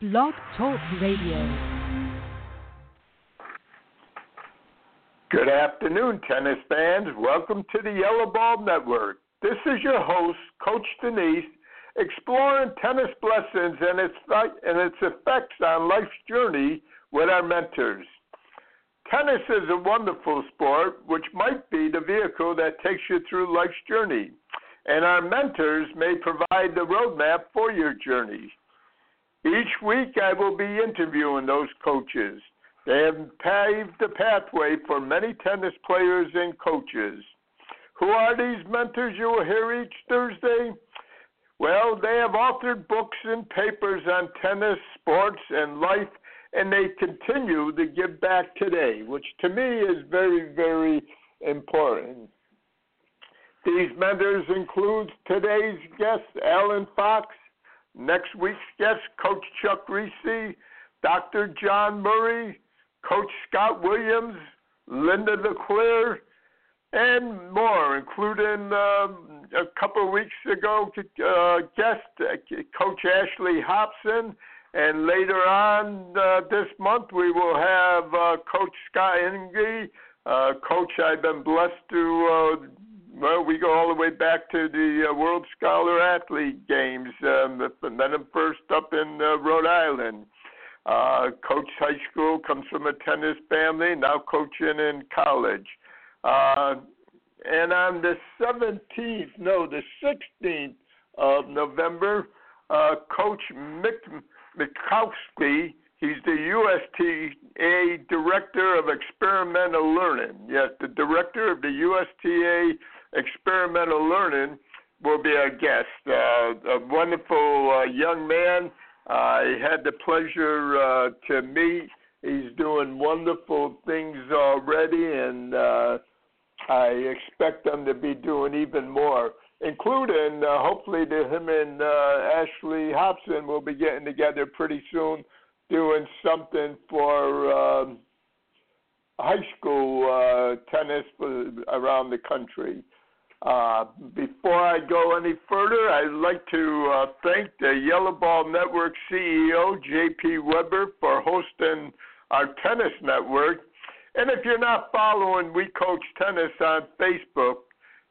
Blog Talk Radio. Good afternoon, tennis fans. Welcome to the Yellow Ball Network. This is your host, Coach Danise, exploring tennis blessings and its, and its effects on life's journey with our mentors. Tennis is a wonderful sport which might be the vehicle that takes you through life's journey, and our mentors may provide the roadmap for your journey. Each week, I will be interviewing those coaches. They have paved the pathway for many tennis players and coaches. Who are these mentors you will hear each Thursday? Well, they have authored books and papers on tennis, sports, and life, and they continue to give back today, which to me is very, very important. These mentors include today's guest, Allen Fox, Next week's guest, Coach Chuck Kriese, Dr. John Murray, Coach Scott Williams, Linda LeClaire, and more, including um, a couple of weeks ago, uh, guest Coach Ashley Hobson. And later on uh, this month, we will have uh, Coach Scott Inge. Uh, Coach, I've been blessed to uh, well, we go all the way back to the uh, World Scholar Athlete Games. Um, met him first up in uh, Rhode Island. Uh, coach high school, comes from a tennis family, now coaching in college. Uh, and on the 17th, no, the 16th of November, uh, Coach Mick Mikowski, he's the USTA Director of Experimental Learning. Yes, the Director of the USTA experimental learning will be our guest. Uh, a wonderful uh, young man. I had the pleasure uh, to meet. He's doing wonderful things already, and uh, I expect them to be doing even more, including uh, hopefully the, him and Ashley Hobson will be getting together pretty soon, doing something for. Um, high school uh, tennis around the country. Uh, before I go any further, I'd like to uh, thank the Yellow Ball Network CEO, JP Weber, for hosting our tennis network. And if you're not following We Coach Tennis on Facebook,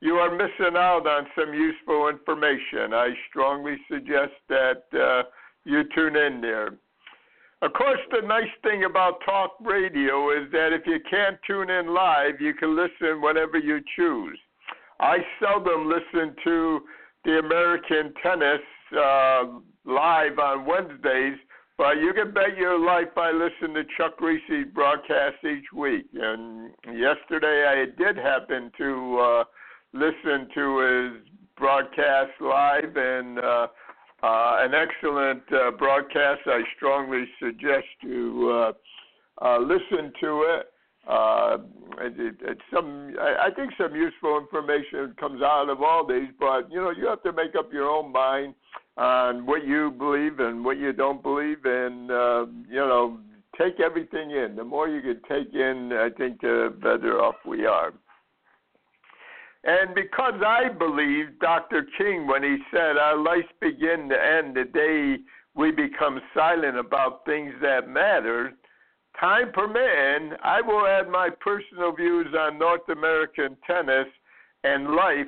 you are missing out on some useful information. I strongly suggest that uh, you tune in there. Of course, the nice thing about talk radio is that if you can't tune in live, you can listen whenever you choose. I seldom listen to the American tennis uh, live on Wednesdays, but you can bet your life I listen to Chuck Kriese's broadcast each week. And yesterday I did happen to uh, listen to his broadcast live, and uh, uh, an excellent uh, broadcast. I strongly suggest you uh, uh, listen to it. Uh, it, it, it's some, I, I think some useful information comes out of all these, but you know, you have to make up your own mind on what you believe and what you don't believe, and uh, you know, take everything in. The more you can take in, I think the better off we are. And because I believe Dr. King when he said our lives begin to end the day we become silent about things that matter, Time permitting, I will add my personal views on North American tennis and life.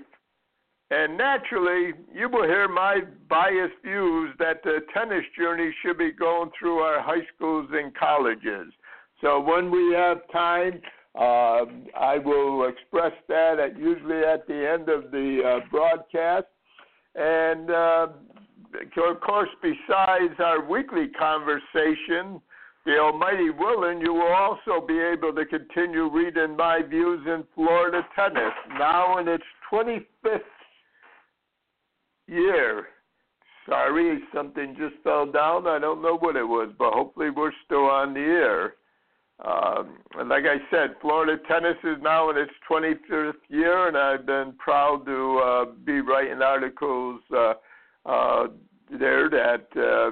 And naturally, you will hear my biased views that the tennis journey should be going through our high schools and colleges. So when we have time, uh, I will express that at, usually at the end of the uh, broadcast. And uh, of course, besides our weekly conversation, the Almighty willing, you will also be able to continue reading my views in Florida tennis, now in its 25th year. Sorry, something just fell down. I don't know what it was, but hopefully we're still on the air. Um, and like I said, Florida tennis is now in its 25th year, and I've been proud to uh, be writing articles uh, uh, there that uh,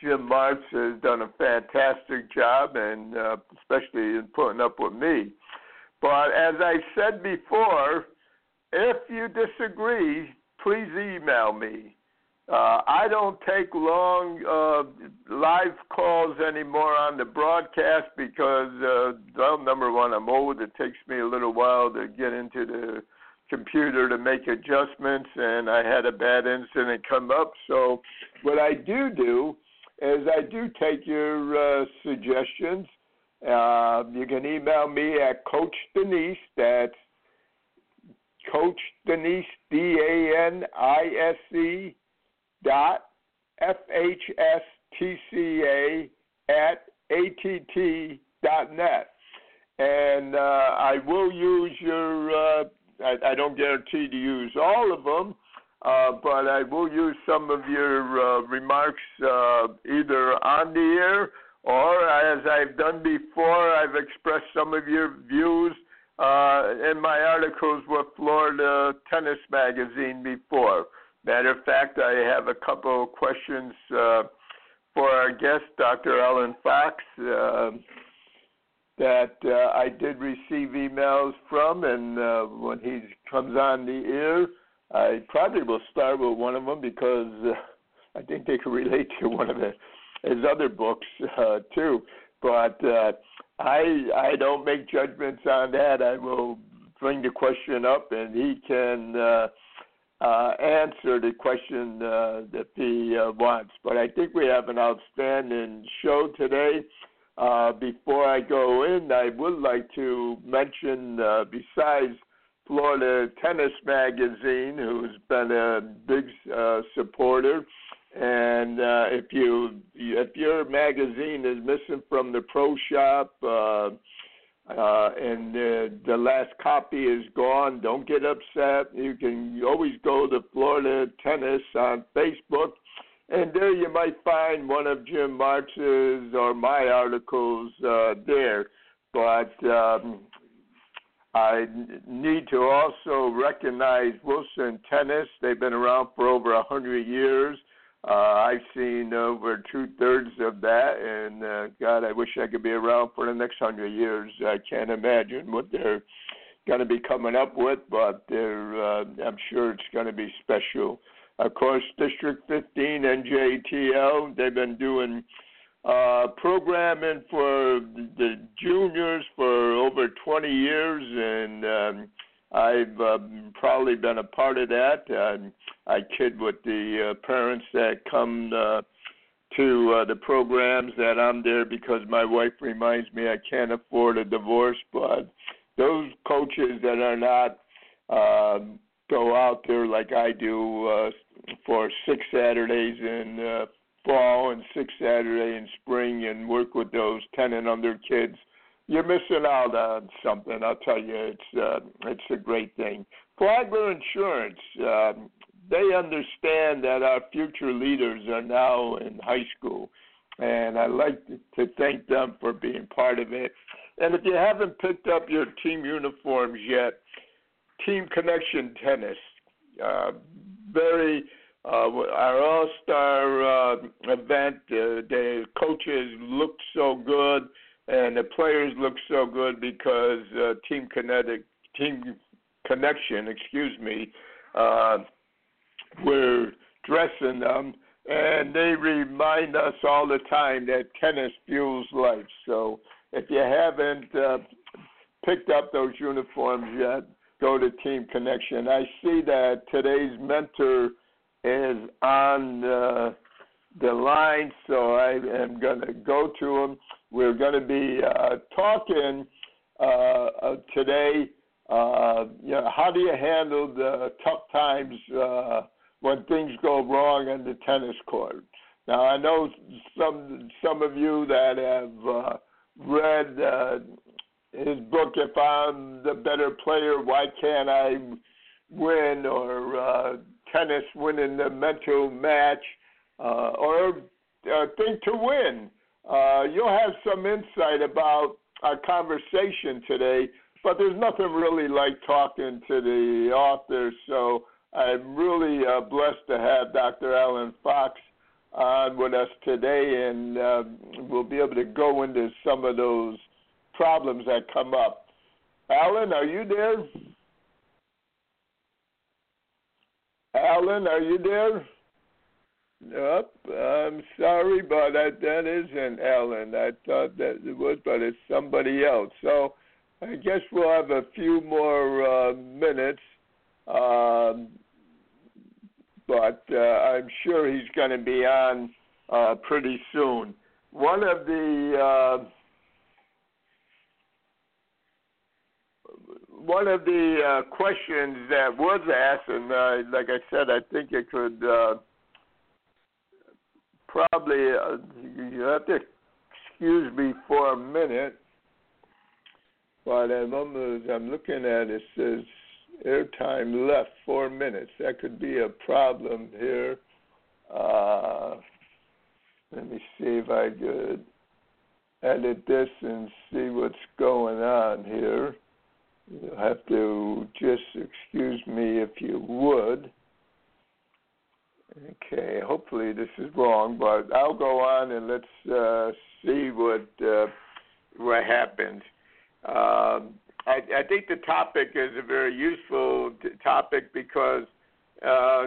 Jim Martz has done a fantastic job, and uh, especially in putting up with me. But as I said before, if you disagree, please email me. Uh, I don't take long uh, live calls anymore on the broadcast because, uh, well, number one, I'm old. It takes me a little while to get into the computer to make adjustments, and I had a bad incident come up. So, what I do do is I do take your uh, suggestions. Uh, you can email me at Coach Danise. That's Coach Danise D A N I S E dot fhstca at att dot net, and uh, I will use your. Uh, I, I don't guarantee to use all of them, uh, but I will use some of your uh, remarks uh, either on the air or, as I've done before, I've expressed some of your views uh, in my articles with Florida Tennis Magazine before. Matter of fact, I have a couple of questions uh, for our guest, Dr. Allen Fox, uh, that uh, I did receive emails from, and uh, when he comes on the air, I probably will start with one of them because uh, I think they can relate to one of the, his other books uh, too. But uh, I I don't make judgments on that. I will bring the question up, and he can. Uh, uh, answer the question uh, that he uh, wants. But I think we have an outstanding show today. Before I go in, I would like to mention, uh, besides Florida Tennis Magazine, who's been a big uh, supporter, and if you if your magazine is missing from the pro shop uh, and uh, the last copy is gone. Don't get upset. You can always go to Florida Tennis on Facebook, and there you might find one of Jim Martz's or my articles uh, there. But um, I need to also recognize Wilson Tennis. They've been around for over a hundred years. Uh, I've seen over two thirds of that, and uh, God, I wish I could be around for the next hundred years. I can't imagine what they're going to be coming up with, but they're, uh, I'm sure it's going to be special. Of course, District 15 and NJTL, they've been doing uh, programming for the juniors for over 20 years, and um, I've um, probably been a part of that. Uh, I kid with the uh, parents that come uh, to uh, the programs that I'm there because my wife reminds me I can't afford a divorce. But those coaches that are not uh, go out there like I do uh, for six Saturdays in uh, fall and six Saturday in spring and work with those ten and under kids you're missing out on something. I'll tell you, it's uh, it's a great thing. Flagler Insurance, um, they understand that our future leaders are now in high school, and I like to thank them for being part of it. And if you haven't picked up your team uniforms yet, Team Connection Tennis, uh, very uh, our All Star uh, event. Uh, the coaches looked so good and the players look so good because uh, team kinetic team connection, excuse me, uh, we're dressing them, and they remind us all the time that tennis fuels life. So if you haven't uh, picked up those uniforms yet, go to Team Connection. I see that today's mentor is on uh, the line, so I am going to go to him. We're going to be uh, talking uh, uh, today. Uh, you know, how do you handle the tough times uh, when things go wrong on the tennis court? Now, I know some some of you that have uh, read uh, his book. If I'm the better player, why can't I win? Or uh, tennis winning the mental match, uh, or uh, think to win. Uh, you'll have some insight about our conversation today, but there's nothing really like talking to the author. So I'm really uh, blessed to have Dr. Allen Fox on with us today, and uh, we'll be able to go into some of those problems that come up. Allen, are you there? Allen, are you there? Nope, I'm sorry, but that, isn't Allen. I thought that it was, but it's somebody else. So I guess we'll have a few more uh, minutes, um, but uh, I'm sure he's going to be on uh, pretty soon. One of the uh, one of the uh, questions that was asked, and uh, like I said, I think it could uh, probably uh, you have to excuse me for a minute, but I'm, I'm looking at it, it says airtime left four minutes. That could be a problem here. Uh, let me see if I could edit this and see what's going on here. You'll have to just excuse me if you would. Okay, hopefully this is wrong, but I'll go on and let's uh, see what uh, what happens. Um, I, I think the topic is a very useful t- topic because, uh,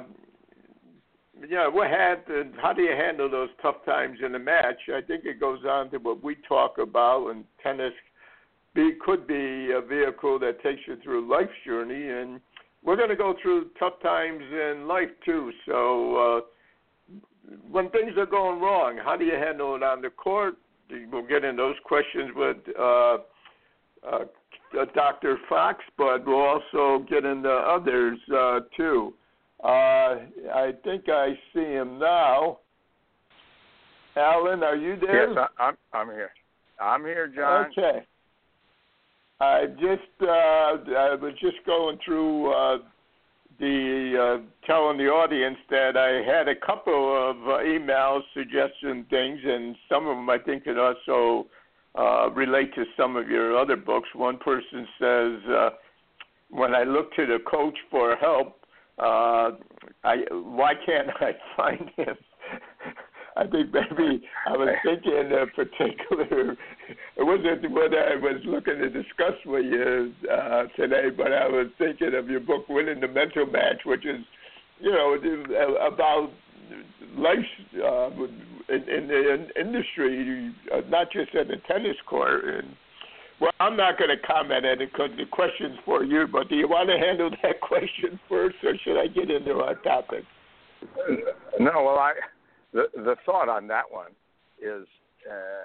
you know, what happened, how do you handle those tough times in a match? I think it goes on to what we talk about, in tennis be, could be a vehicle that takes you through life's journey and we're going to go through tough times in life too. So uh, when things are going wrong, how do you handle it on the court? We'll get in those questions with uh, uh, Dr. Fox, but we'll also get into others uh, too. Uh, I think I see him now. Allen, are you there? Yes, I, I'm. I'm here. I'm here, John. Okay. I just uh, I was just going through uh, the uh, telling the audience that I had a couple of uh, emails suggesting things, and some of them I think could also uh, relate to some of your other books. One person says, uh, "When I look to the coach for help, uh, I why can't I find him?" I think maybe I was thinking a particular. It wasn't what I was looking to discuss with you uh, today, but I was thinking of your book, "Winning the Mental Match," which is, you know, about life uh, in, in the industry, not just at the tennis court. And well, I'm not going to comment on it because the question's for you. But do you want to handle that question first, or should I get into our topic? No, well, I the the thought on that one is uh,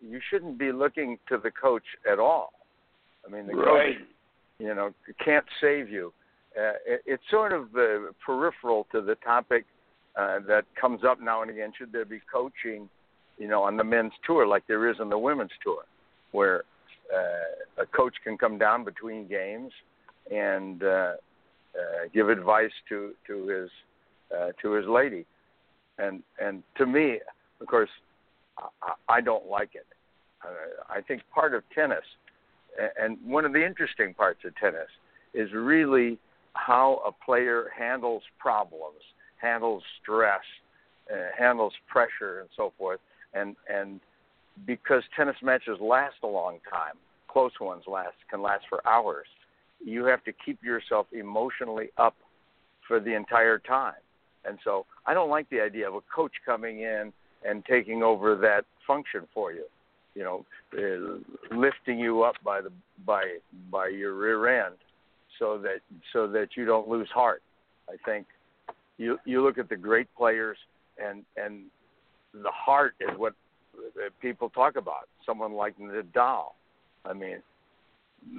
you shouldn't be looking to the coach at all. I mean, the right. coach, you know, can't save you. Uh, it, it's sort of uh, peripheral to the topic uh, that comes up now and again. Should there be coaching, you know, on the men's tour like there is on the women's tour, where uh, a coach can come down between games and uh, uh, give advice to to his uh, to his lady and and to me, of course, I, I don't like it. Uh, I think part of tennis, and one of the interesting parts of tennis, is really how a player handles problems, handles stress, uh, handles pressure, and so forth. And and because tennis matches last a long time, close ones last can last for hours. You have to keep yourself emotionally up for the entire time. And so I don't like the idea of a coach coming in and taking over that function for you. You know, uh, lifting you up by the by by your rear end, so that so that you don't lose heart. I think you you look at the great players and and the heart is what people talk about. Someone like Nadal, I mean,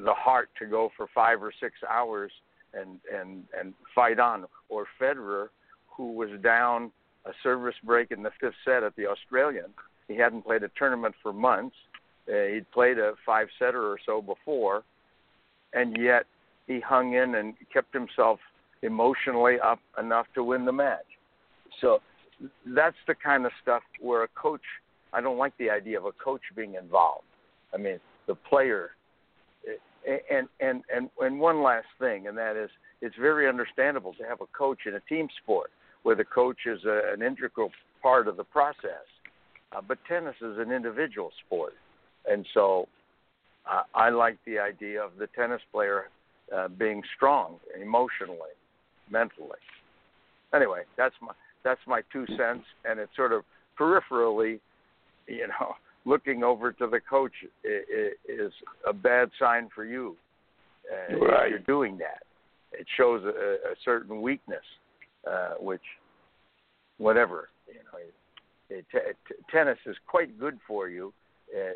the heart to go for five or six hours and and and fight on, or Federer who was down a service break in the fifth set at the Australian. He hadn't played a tournament for months. Uh, he'd played a five setter or so before, and yet he hung in and kept himself emotionally up enough to win the match. So that's the kind of stuff where a coach. I don't like the idea of a coach being involved. I mean, the player. And and and and one last thing, and that is, it's very understandable to have a coach in a team sport where the coach is a, an integral part of the process. Uh, but tennis is an individual sport, and so uh, I like the idea of the tennis player uh, being strong emotionally, mentally. Anyway, that's my that's my two cents, and it's sort of peripherally, you know, looking over to the coach is a bad sign for you. Uh, right. If you're doing that, it shows a, a certain weakness, uh, which, whatever, you know, it, it, t- tennis is quite good for you uh,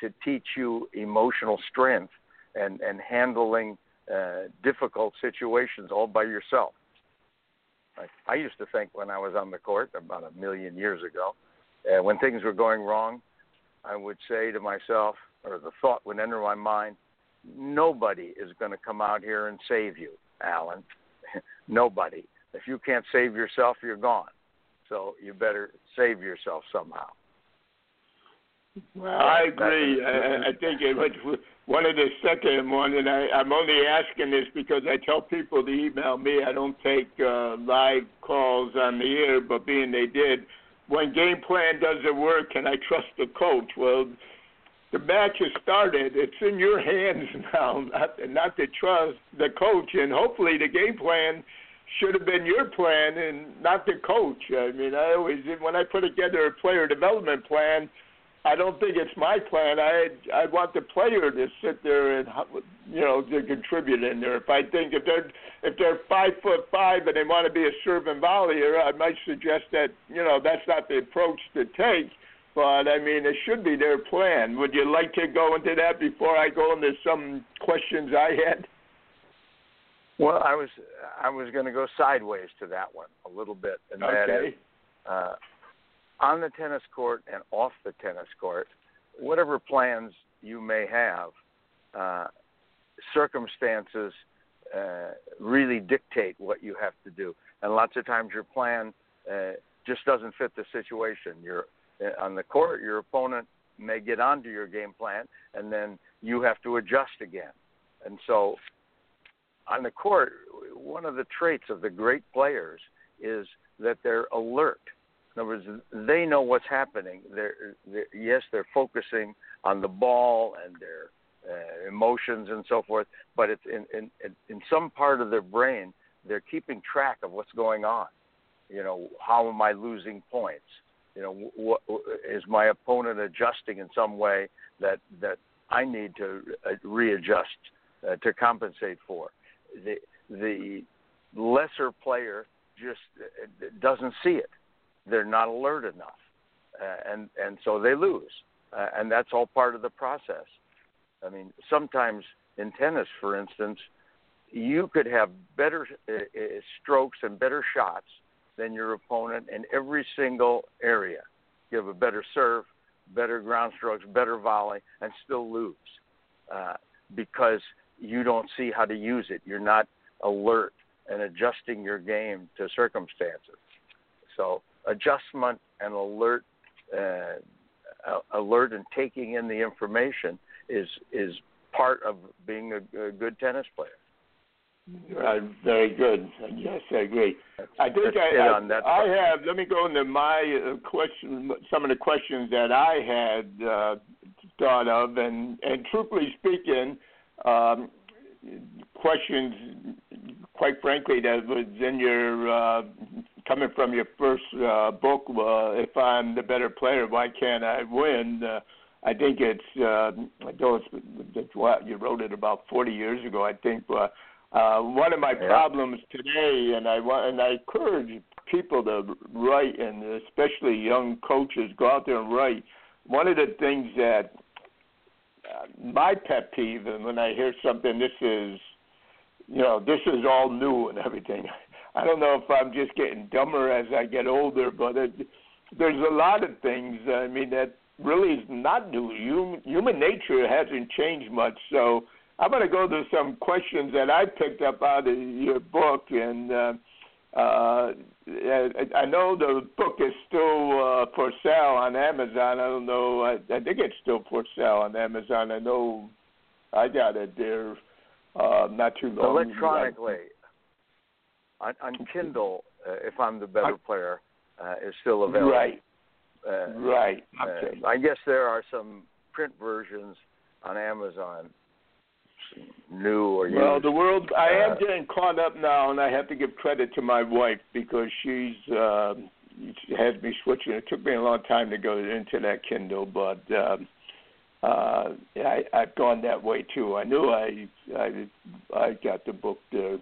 to teach you emotional strength and and handling uh, difficult situations all by yourself. I, I used to think when I was on the court about a million years ago, uh, when things were going wrong, I would say to myself, or the thought would enter my mind, nobody is going to come out here and save you, Allen. nobody. If you can't save yourself, you're gone. So you better save yourself somehow. Well, I agree. I, I think it was one of the second one, and I, I'm only asking this because I tell people to email me. I don't take uh, live calls on the air, but being they did, when game plan doesn't work, can I trust the coach? Well, the match has started. It's in your hands now, not, not to trust the coach, and hopefully the game plan should have been your plan and not the coach. I mean, I always when I put together a player development plan I don't think it's my plan. I I want the player to sit there and you know to contribute in there. If I think if they're if they're five foot five and they want to be a serving volleyer, I might suggest that you know that's not the approach to take. But I mean, it should be their plan. Would you like to go into that before I go into some questions I had? Well, I was I was going to go sideways to that one a little bit, and okay. that is uh, on the tennis court and off the tennis court, whatever plans you may have, uh, circumstances uh, really dictate what you have to do. And lots of times your plan uh, just doesn't fit the situation. You're uh, on the court, your opponent may get onto your game plan, and then you have to adjust again. And so, on the court, one of the traits of the great players is that they're alert in other words, they know what's happening. They're, they're yes, they're focusing on the ball and their uh, emotions and so forth, but it's in, in in some part of their brain they're keeping track of what's going on. You know, how am I losing points? You know, is my opponent adjusting in some way that that I need to uh, readjust uh, to compensate for? The the lesser player just uh, doesn't see it they're not alert enough, uh, and and so they lose, uh, and that's all part of the process. I mean, sometimes in tennis, for instance, you could have better uh, uh, strokes and better shots than your opponent in every single area. You have a better serve, better ground strokes, better volley, and still lose uh, because you don't see how to use it. You're not alert and adjusting your game to circumstances. So adjustment and alert, uh, alert and taking in the information is is part of being a, a good tennis player. Uh, very good. Yes, I agree. I think I, I, I, have. Let me go into my uh, question. Some of the questions that I had uh, thought of, and and truthfully speaking, um, questions, quite frankly, that was in your uh, coming from your first uh, book, uh, if I'm the better player, why can't I win? Uh, I think it's uh, I know it's, what you wrote it about 40 years ago, I think. But uh, one of my yeah. problems today, and I want and I encourage people to write, and especially young coaches, go out there and write. One of the things that uh, my pet peeve, and when I hear something, this is, you know, this is all new and everything. I don't know if I'm just getting dumber as I get older, but it, there's a lot of things. I mean that really is not new. Human, human nature hasn't changed much. So I'm going to go to some questions that I picked up out of your book, and uh, uh, I know the book is still uh, for sale on Amazon. I don't know. I, I think it's still for sale on Amazon. I know I got it there uh, not too long. Electronically on, on Kindle, uh, if I'm the better player, uh, is still available. Right. Uh, right. Okay. Uh, I guess there are some print versions on Amazon new or used? Well, the world. I am Uh, getting caught up now, and I have to give credit to my wife because she's uh, has me switching. It took me a long time to go into that Kindle, but um, uh, I, I've gone that way too. I knew I I I got the book there.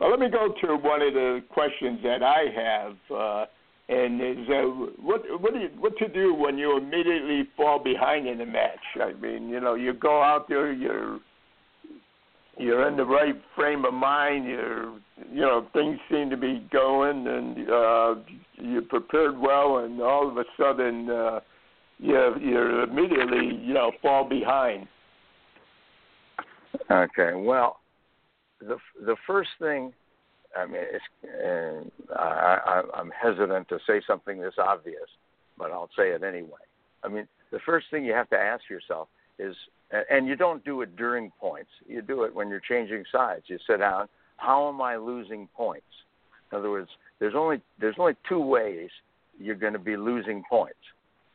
Well, let me go to one of the questions that I have, uh, and is uh, what what do you, what to do when you immediately fall behind in a match? I mean, you know, you go out there, you're you're in the right frame of mind. You're, you know, things seem to be going, and uh, you're prepared well, and all of a sudden, uh, you you immediately, you know, fall behind. Okay. Well, the the first thing, I mean, it's, uh, I, I, I'm hesitant to say something this obvious, but I'll say it anyway. I mean, the first thing you have to ask yourself is, and you don't do it during points. You do it when you're changing sides. You sit down. How am I losing points? In other words, there's only there's only two ways you're going to be losing points.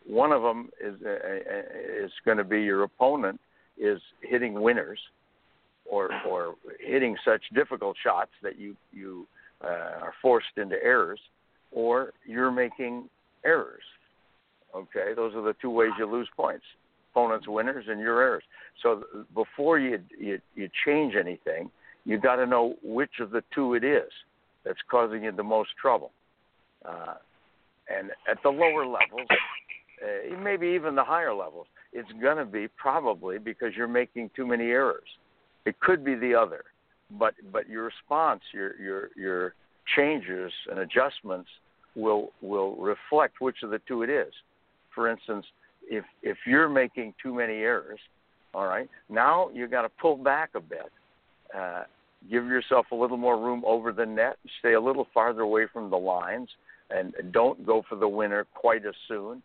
One of them is uh, is going to be your opponent is hitting winners, or or hitting such difficult shots that you you uh, are forced into errors, or you're making errors. Okay, those are the two ways you lose points: opponents' winners and your errors. So before you you, you change anything, you got to know which of the two it is that's causing you the most trouble. Uh, and at the lower levels, uh, maybe even the higher levels, it's going to be probably because you're making too many errors. It could be the other, but but your response, your your your changes and adjustments will will reflect which of the two it is. For instance, if if you're making too many errors, all right, now you've got to pull back a bit. Uh, give yourself a little more room over the net. Stay a little farther away from the lines, and don't go for the winner quite as soon.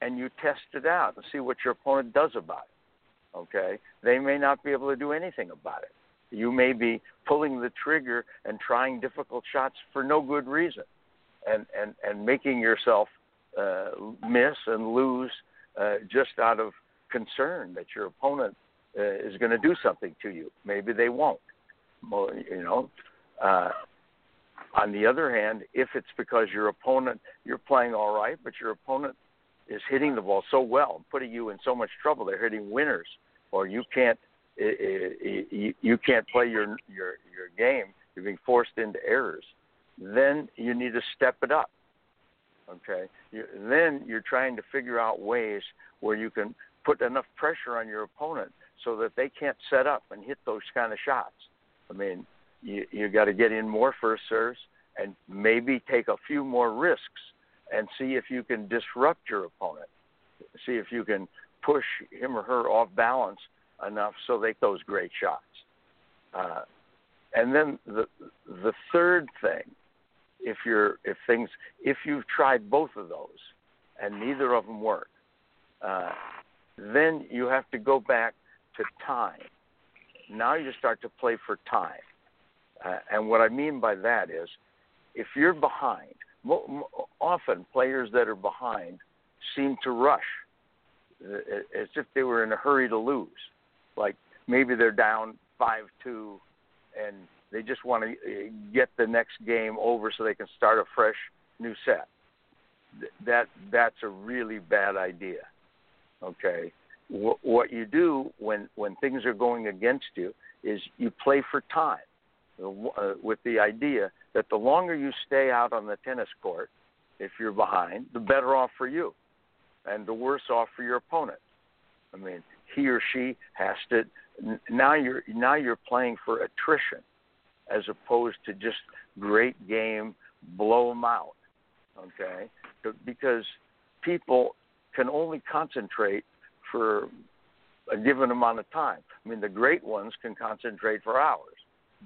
And you test it out and see what your opponent does about it. Okay, they may not be able to do anything about it. You may be pulling the trigger and trying difficult shots for no good reason, and and and making yourself uh, miss and lose uh, just out of concern that your opponent uh, is going to do something to you. Maybe they won't. You know. Uh, on the other hand, if it's because your opponent you're playing all right, but your opponent is hitting the ball so well, putting you in so much trouble, they're hitting winners, or you can't you can't play your your your game. You're being forced into errors. Then you need to step it up. Okay. You, then you're trying to figure out ways where you can put enough pressure on your opponent so that they can't set up and hit those kind of shots. I mean, you you got to get in more first serves and maybe take a few more risks and see if you can disrupt your opponent. See if you can push him or her off balance enough so they those great shots. Uh, and then the the third thing, if you're if things if you've tried both of those and neither of them work, uh, then you have to go back to time. Now you start to play for time. Uh, and what I mean by that is, if you're behind, mo- mo- often players that are behind seem to rush uh, as if they were in a hurry to lose. Like maybe they're down 5 2 and they just want to uh, get the next game over so they can start a fresh new set. That that's a really bad idea. Okay, what you do when when things are going against you is you play for time uh, with the idea that the longer you stay out on the tennis court, if you're behind, the better off for you, and the worse off for your opponent. I mean, he or she has to now you're now you're playing for attrition as opposed to just great game, blow them out. Okay, because people can only concentrate for a given amount of time. I mean, the great ones can concentrate for hours,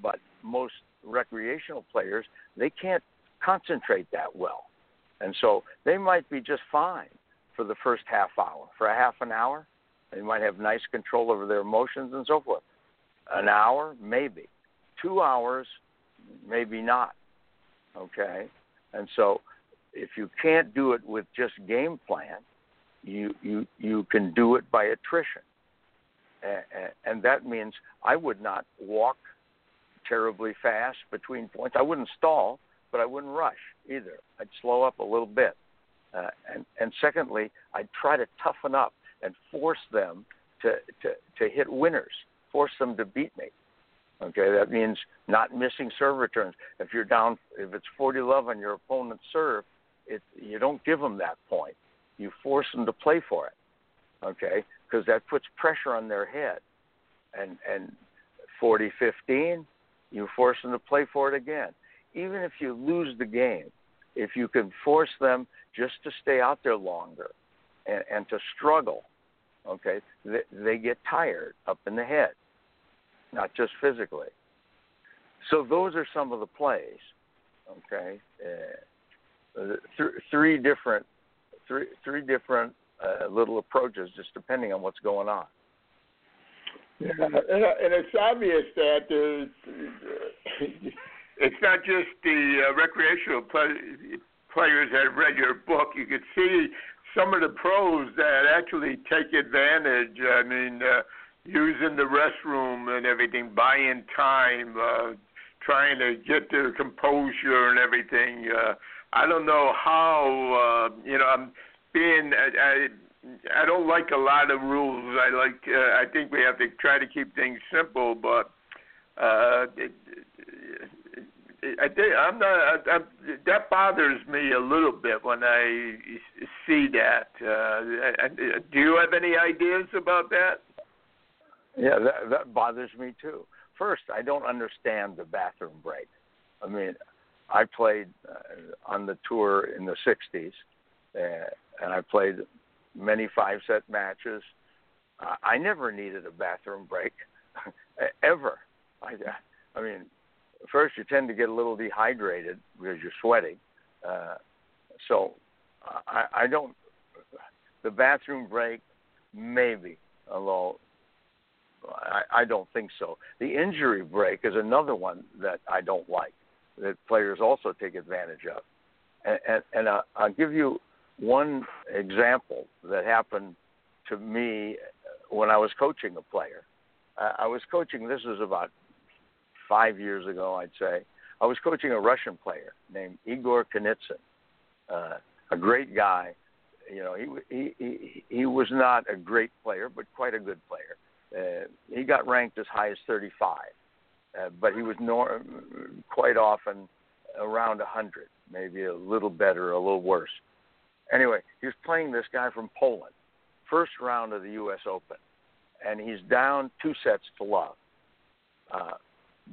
but most recreational players they can't concentrate that well, and so they might be just fine for the first half hour. For a half an hour, they might have nice control over their emotions and so forth. An hour, maybe. Two hours, maybe not. Okay, and so if you can't do it with just game plan, you you you can do it by attrition. and, and that means I would not walk terribly fast between points. I wouldn't stall, but I wouldn't rush either. I'd slow up a little bit. Uh, and, and secondly, I'd try to toughen up and force them to, to, to hit winners, force them to beat me. Okay, that means not missing serve returns. If you're down, if it's 40 love on your opponent's serve, it, you don't give them that point. You force them to play for it. Okay, because that puts pressure on their head. And and 40 15, you force them to play for it again. Even if you lose the game, if you can force them just to stay out there longer and, and to struggle, okay, they, they get tired up in the head, not just physically. So those are some of the plays, okay. Uh, th- three different, three three different uh, little approaches, just depending on what's going on. Yeah, and, and it's obvious that uh, it's not just the uh, recreational play, players that have read your book. You could see some of the pros that actually take advantage. I mean, uh, using the restroom and everything, buying time, uh, trying to get their composure and everything. Uh, I don't know how. Uh, you know, I'm being. I, I, I don't like a lot of rules. I like. Uh, I think we have to try to keep things simple, but uh, it, I think I'm not. I, I, that bothers me a little bit when I see that. Uh, I, do you have any ideas about that? Yeah, that, that bothers me too. First, I don't understand the bathroom break. I mean, I played uh, on the tour in the '60s, uh, and I played many five-set matches. Uh, I never needed a bathroom break, ever. I, I mean, first you tend to get a little dehydrated because you're sweating. Uh, so I, I don't. The bathroom break, maybe, although I, I don't think so. The injury break is another one that I don't like. That players also take advantage of, and, and, and uh, I'll give you one example that happened to me when I was coaching a player. Uh, I was coaching. This was about five years ago, I'd say, I was coaching a Russian player named Igor Kunitsyn, uh, a great guy. You know, he, he he he was not a great player, but quite a good player. Uh, he got ranked as high as 35, uh, but he was nor- quite often around 100, maybe a little better, a little worse. Anyway, he was playing this guy from Poland, first round of the U.S. Open, and he's down two sets to love. Uh,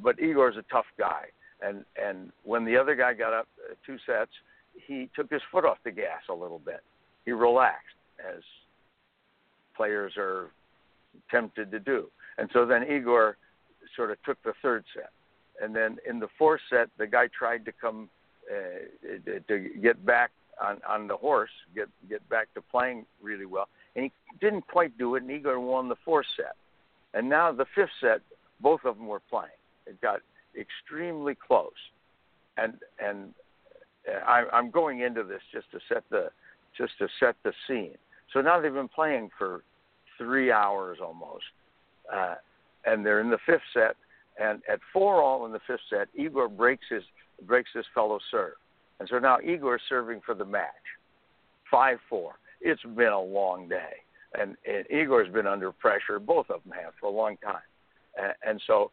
but Igor's a tough guy, and and when the other guy got up uh, two sets, he took his foot off the gas a little bit. He relaxed, as players are tempted to do, and so then Igor sort of took the third set, and then in the fourth set, the guy tried to come uh, to get back on on the horse, get get back to playing really well, and he didn't quite do it, and Igor won the fourth set, and now the fifth set, both of them were playing. It got extremely close, and and I, I'm going into this just to set the just to set the scene. So now they've been playing for three hours almost, uh, and they're in the fifth set. And at four all in the fifth set, Igor breaks his breaks his fellow serve, and so now Igor's serving for the match. Five four. It's been a long day, and, and Igor's been under pressure. Both of them have for a long time, and, and so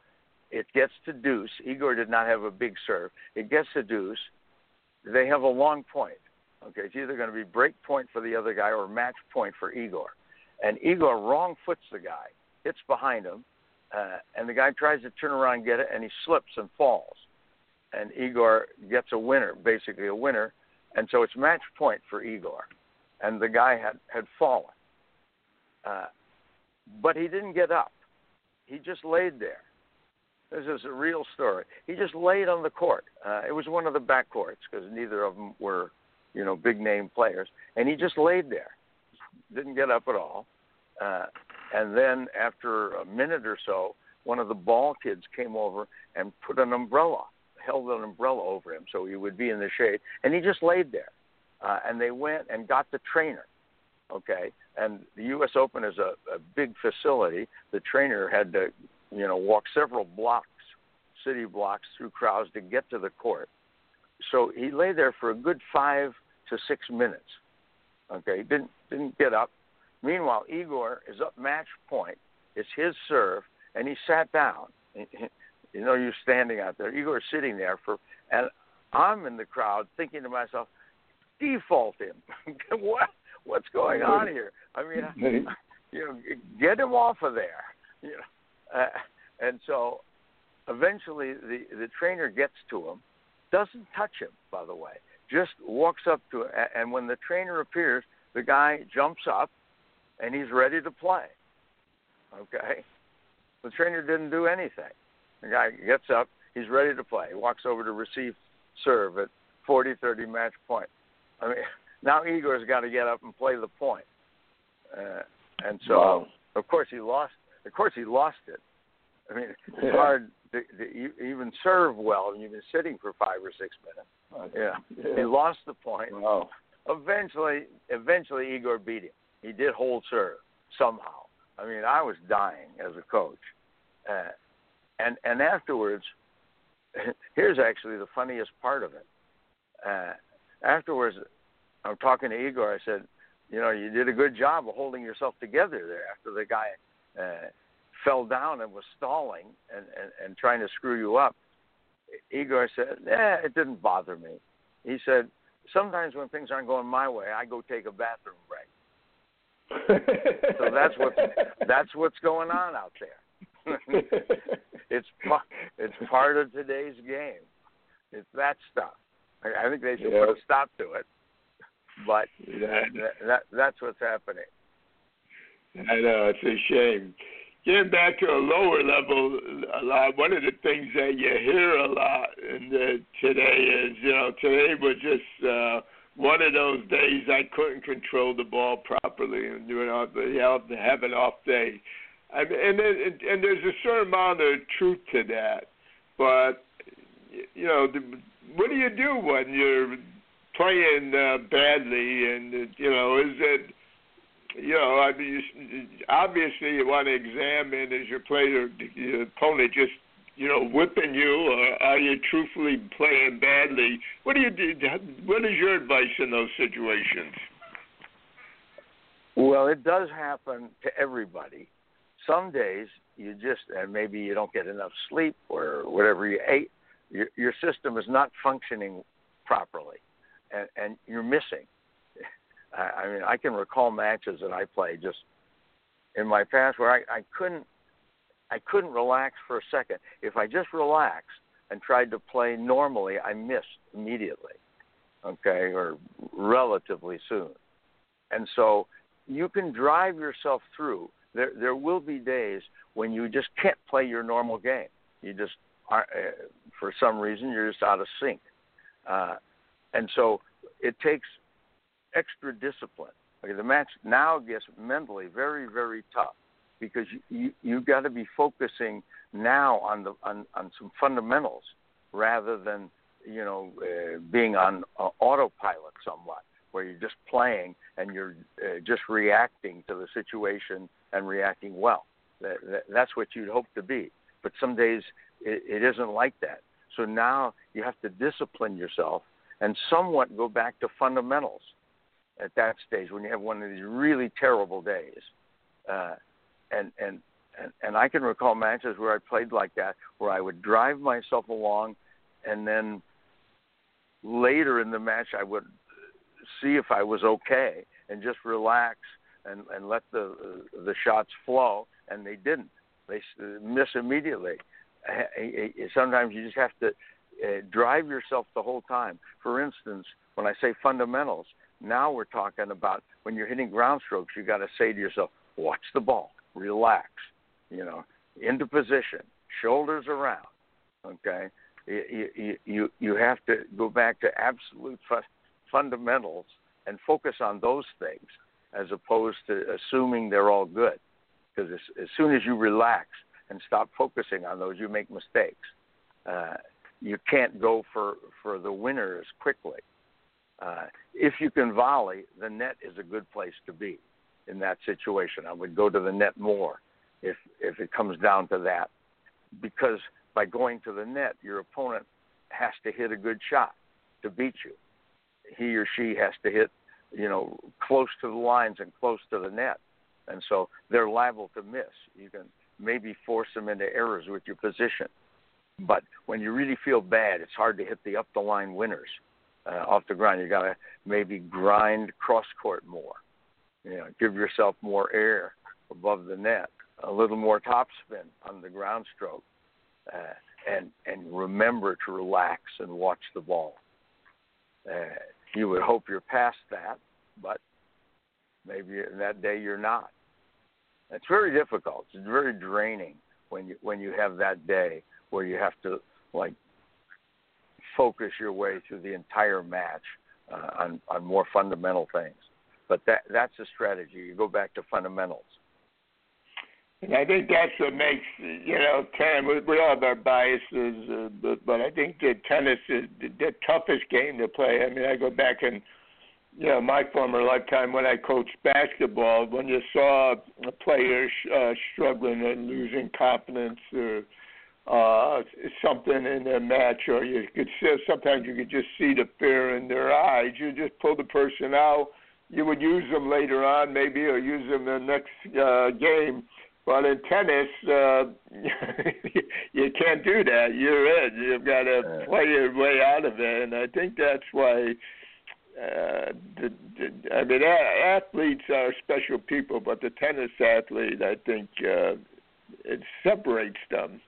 it gets to deuce. Igor did not have a big serve. It gets to deuce. They have a long point. Okay, it's either going to be break point for the other guy or match point for Igor. And Igor wrong foots the guy, hits behind him, uh, and the guy tries to turn around and get it, and he slips and falls. And Igor gets a winner, basically a winner, and so it's match point for Igor. And the guy had had fallen, uh, but he didn't get up. He just laid there this is a real story. He just laid on the court. Uh, it was one of the back courts because neither of them were, you know, big name players. And he just laid there, didn't get up at all. Uh, and then after a minute or so, one of the ball kids came over and put an umbrella, held an umbrella over him so he would be in the shade. And he just laid there. Uh, and they went and got the trainer Okay, and the U.S. Open is a, a big facility. The trainer had to, you know, walk several blocks, city blocks through crowds to get to the court. So he lay there for a good five to six minutes. Okay, didn't didn't get up. Meanwhile, Igor is up match point. It's his serve, and he sat down. You know, you're standing out there. Igor's sitting there for, and I'm in the crowd thinking to myself, default him. what what's going on here? I mean, you know, get him off of there. You know, uh, and so eventually the the trainer gets to him, doesn't touch him, by the way, just walks up to him, and when the trainer appears, the guy jumps up, and he's ready to play. Okay, the trainer didn't do anything. The guy gets up, he's ready to play. He walks over to receive serve at 40-30 match point. I mean, now Igor's got to get up and play the point. Uh, and so, wow. of course, he lost. Of course, he lost it. I mean, it's yeah. hard to, to even serve well when you've been sitting for five or six minutes. Yeah, yeah. he lost the point. Wow. Eventually, eventually, Igor beat him. He did hold serve somehow. I mean, I was dying as a coach, uh, and and afterwards, here's actually the funniest part of it. Uh, afterwards, I'm talking to Igor. I said, you know, you did a good job of holding yourself together there after the guy uh, fell down and was stalling and, and, and trying to screw you up. Igor said, "Yeah, it didn't bother me." He said, "Sometimes when things aren't going my way, I go take a bathroom break." so that's what that's what's going on out there. it's it's part of today's game. It's that stuff. I think they should yeah. put a stop to it. But that, that that's what's happening. I know it's a shame. Getting back to a lower level, a lot. One of the things that you hear a lot in the, today is, you know, today was just uh, one of those days I couldn't control the ball properly, and you know, you have to have an off day. I mean, and, and and there's a certain amount of truth to that, but you know, the, what do you do when you're playing uh, badly, and you know, is it you know, I mean, you, obviously you want to examine is your player, your opponent just, you know, whipping you, or are you truthfully playing badly? What do you do? What is your advice in those situations? Well, it does happen to everybody. Some days you just, and maybe you don't get enough sleep or whatever you ate. Your, your system is not functioning properly, and, and you're missing. I, mean, I can recall matches that I played just in my past where I, I couldn't I couldn't relax for a second. If I just relaxed and tried to play normally, I missed immediately, okay, or relatively soon. And so you can drive yourself through. There there will be days when you just can't play your normal game. You just are, uh, for some reason you're just out of sync. Uh, and so it takes extra discipline. Okay, the match now gets mentally very, very tough because you, you you've got to be focusing now on the on, on some fundamentals rather than you know uh, being on uh, autopilot somewhat where you're just playing and you're uh, just reacting to the situation and reacting well. That, that, that's what you'd hope to be. But some days it, it isn't like that. So now you have to discipline yourself and somewhat go back to fundamentals at that stage when you have one of these really terrible days. Uh, and, and and and I can recall matches where I played like that, where I would drive myself along, and then later in the match I would see if I was okay and just relax and and let the the shots flow, and they didn't. They miss immediately. Sometimes you just have to uh, drive yourself the whole time. For instance, when I say fundamentals, now we're talking about when you're hitting ground strokes, you got to say to yourself, watch the ball, relax, you know, into position, shoulders around. Okay, you you you, have to go back to absolute fu- fundamentals and focus on those things as opposed to assuming they're all good. Because as, as soon as you relax and stop focusing on those, you make mistakes. Uh, you can't go for for the winners quickly. Uh, if you can volley, the net is a good place to be in that situation. I would go to the net more if if it comes down to that, because by going to the net, your opponent has to hit a good shot to beat you. He or she has to hit, you know, close to the lines and close to the net, and so they're liable to miss. You can maybe force them into errors with your position, but when you really feel bad, it's hard to hit the up the line winners uh, off the ground. You got to maybe grind cross court more. You know, give yourself more air above the net, a little more topspin on the ground stroke, uh, and and remember to relax and watch the ball. Uh, you would hope you're past that, but maybe that day you're not. It's very difficult. It's very draining when you when you have that day where you have to like focus your way through the entire match uh, on on more fundamental things. But that that's a strategy. You go back to fundamentals. And I think that's what makes you know tennis. We, we all have our biases, uh, but but I think that tennis is the, the toughest game to play. I mean, I go back and you know my former lifetime when I coached basketball. When you saw a player uh, struggling and losing confidence or uh something in their match or you could see sometimes you could just see the fear in their eyes. You just pull the person out. You would use them later on maybe or use them in the next uh game. But in tennis uh you can't do that. You're in. You've got to play your way out of it and i think that's why uh, the, the, I mean, athletes are special people, but the tennis athlete, I think, uh, it separates them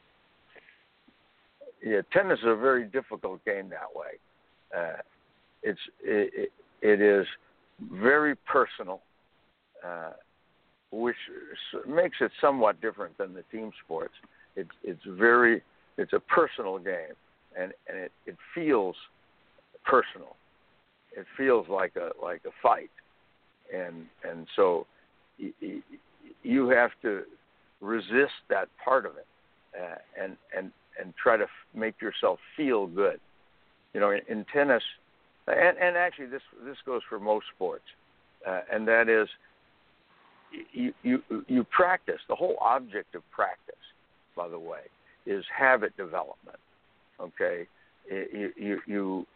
yeah, tennis is a very difficult game that way. Uh, it's it, it is very personal, uh, which makes it somewhat different than the team sports. It's it's very it's a personal game, and and it it feels personal. It feels like a like a fight, and and so you, have to resist that part of it, uh, and and and try to f- make yourself feel good. You know, in, in tennis, and, and actually this this goes for most sports, uh, and that is you, you you practice. The whole object of practice, by the way, is habit development. Okay, you you, you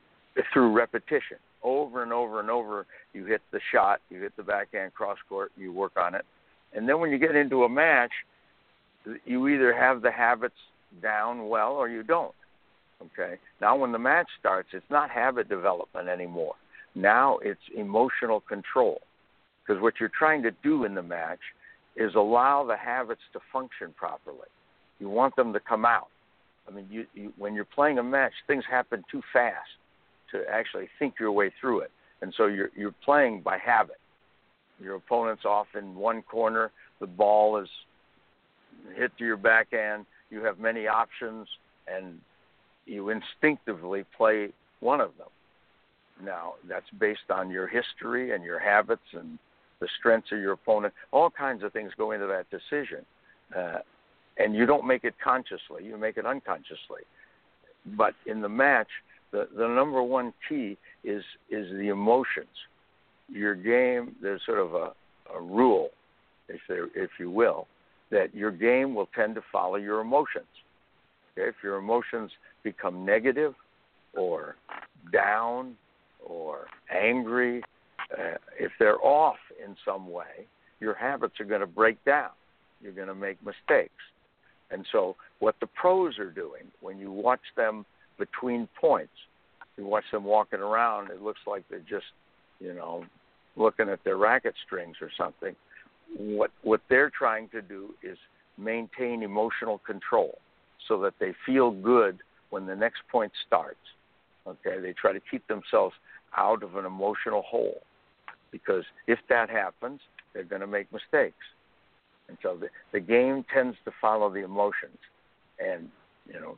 through repetition over and over and over. You hit the shot, you hit the backhand cross court, you work on it, and then when you get into a match, you either have the habits down well or you don't. Okay. Now, when the match starts, it's not habit development anymore. Now it's emotional control. Because what you're trying to do in the match is allow the habits to function properly. You want them to come out. I mean, you, you, when you're playing a match, things happen too fast to actually think your way through it. And so you're, you're playing by habit. Your opponent's off in one corner, the ball is hit to your backhand, you have many options and you instinctively play one of them. Now, that's based on your history and your habits and the strengths of your opponent. All kinds of things go into that decision. Uh, and you don't make it consciously, you make it unconsciously. But in the match, the, the number one key is is the emotions. Your game, there's sort of a, a rule, if there, if you will, that your game will tend to follow your emotions. Okay? If your emotions become negative or down or angry, uh, if they're off in some way, your habits are going to break down. You're going to make mistakes. And so, what the pros are doing when you watch them between points, you watch them walking around, it looks like they're just, you know, looking at their racket strings or something what what they're trying to do is maintain emotional control so that they feel good when the next point starts. Okay, they try to keep themselves out of an emotional hole because if that happens, they're going to make mistakes. And so the, the game tends to follow the emotions, and you know,